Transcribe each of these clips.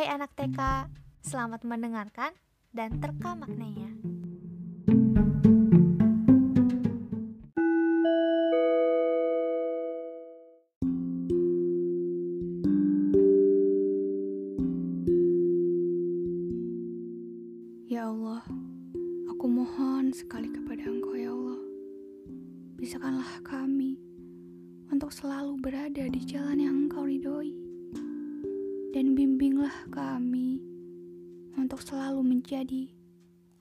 Hai anak TK, selamat mendengarkan dan terka maknanya. Ya Allah, aku mohon sekali kepada Engkau ya Allah. Bisakanlah kami untuk selalu berada di jalan yang Engkau ridhoi. Dan bimbinglah kami untuk selalu menjadi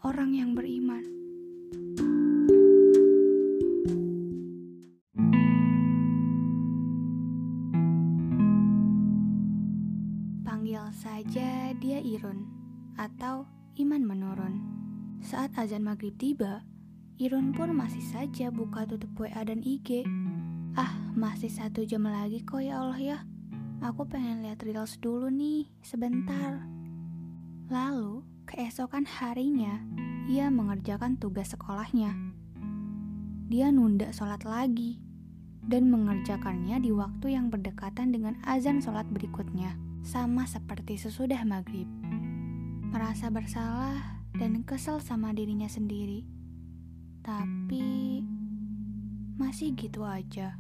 orang yang beriman. Panggil saja dia Irun atau Iman menurun. Saat azan maghrib tiba, Irun pun masih saja buka tutup WA dan IG. Ah, masih satu jam lagi kok ya Allah ya. Aku pengen lihat reels dulu nih, sebentar. Lalu, keesokan harinya, ia mengerjakan tugas sekolahnya. Dia nunda sholat lagi dan mengerjakannya di waktu yang berdekatan dengan azan sholat berikutnya, sama seperti sesudah maghrib. Merasa bersalah dan kesel sama dirinya sendiri, tapi masih gitu aja.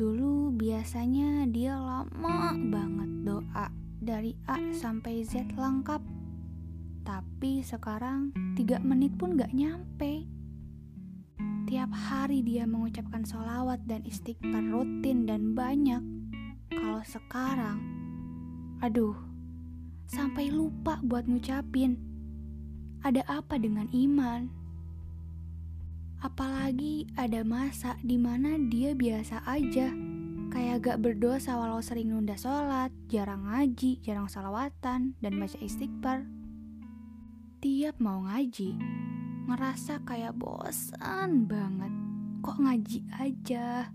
Dulu biasanya dia lama banget doa dari A sampai Z lengkap. Tapi sekarang tiga menit pun gak nyampe. Tiap hari dia mengucapkan sholawat dan istighfar rutin dan banyak. Kalau sekarang, aduh, sampai lupa buat ngucapin. Ada apa dengan iman? Apalagi ada masa di mana dia biasa aja Kayak gak berdosa walau sering nunda sholat, jarang ngaji, jarang salawatan, dan baca istighfar Tiap mau ngaji, ngerasa kayak bosan banget Kok ngaji aja?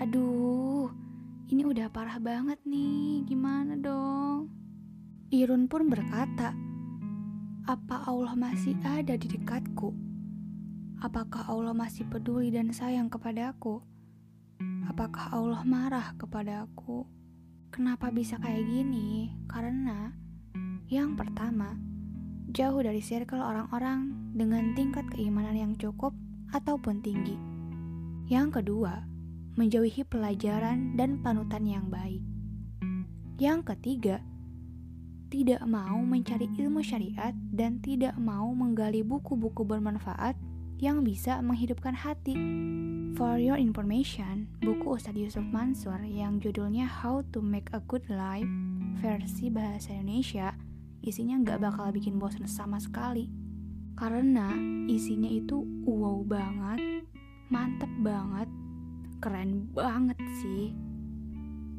Aduh, ini udah parah banget nih, gimana dong? Irun pun berkata, apa Allah masih ada di dekatku? Apakah Allah masih peduli dan sayang kepada aku? Apakah Allah marah kepada aku? Kenapa bisa kayak gini? Karena yang pertama, jauh dari circle orang-orang dengan tingkat keimanan yang cukup ataupun tinggi. Yang kedua, menjauhi pelajaran dan panutan yang baik. Yang ketiga, tidak mau mencari ilmu syariat dan tidak mau menggali buku-buku bermanfaat yang bisa menghidupkan hati. For your information, buku Ustadz Yusuf Mansur yang judulnya How to Make a Good Life versi bahasa Indonesia isinya nggak bakal bikin bosan sama sekali. Karena isinya itu wow banget, mantep banget, keren banget sih.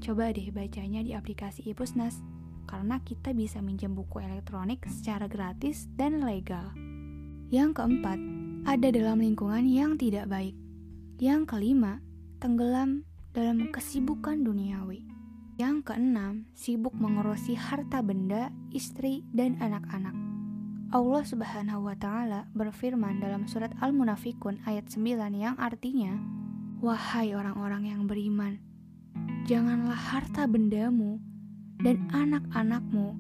Coba deh bacanya di aplikasi Ipusnas, karena kita bisa minjem buku elektronik secara gratis dan legal. Yang keempat, ada dalam lingkungan yang tidak baik. Yang kelima, tenggelam dalam kesibukan duniawi. Yang keenam, sibuk mengurusi harta benda, istri, dan anak-anak. Allah Subhanahu wa taala berfirman dalam surat Al-Munafikun ayat 9 yang artinya, "Wahai orang-orang yang beriman, janganlah harta bendamu dan anak-anakmu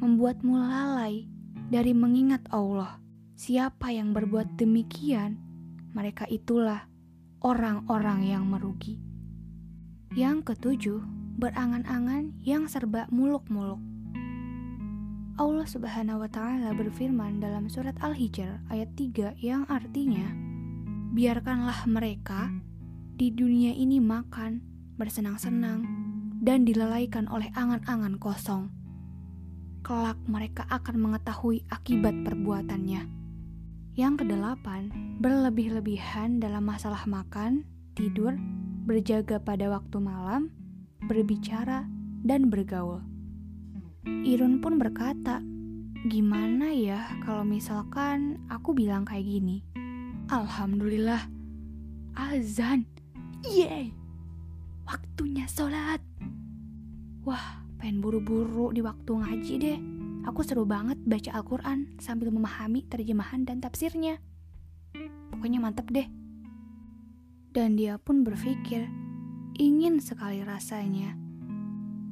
membuatmu lalai dari mengingat Allah." Siapa yang berbuat demikian, mereka itulah orang-orang yang merugi. Yang ketujuh, berangan-angan yang serba muluk-muluk. Allah Subhanahu wa taala berfirman dalam surat Al-Hijr ayat 3 yang artinya, "Biarkanlah mereka di dunia ini makan, bersenang-senang, dan dilalaikan oleh angan-angan kosong. Kelak mereka akan mengetahui akibat perbuatannya." Yang kedelapan, berlebih-lebihan dalam masalah makan, tidur, berjaga pada waktu malam, berbicara, dan bergaul. Irun pun berkata, gimana ya kalau misalkan aku bilang kayak gini? Alhamdulillah, azan, yeay, waktunya sholat. Wah, pengen buru-buru di waktu ngaji deh. Aku seru banget baca Al-Quran sambil memahami terjemahan dan tafsirnya. Pokoknya mantep deh. Dan dia pun berpikir, ingin sekali rasanya.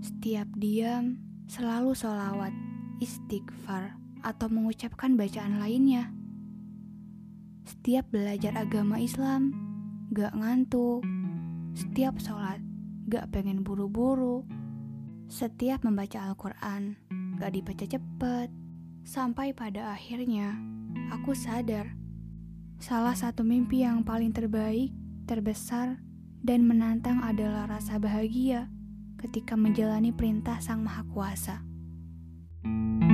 Setiap diam, selalu solawat, istighfar, atau mengucapkan bacaan lainnya. Setiap belajar agama Islam, gak ngantuk. Setiap sholat, gak pengen buru-buru. Setiap membaca Al-Quran, gak dibaca cepet. Sampai pada akhirnya, aku sadar. Salah satu mimpi yang paling terbaik, terbesar, dan menantang adalah rasa bahagia ketika menjalani perintah Sang Maha Kuasa. thank you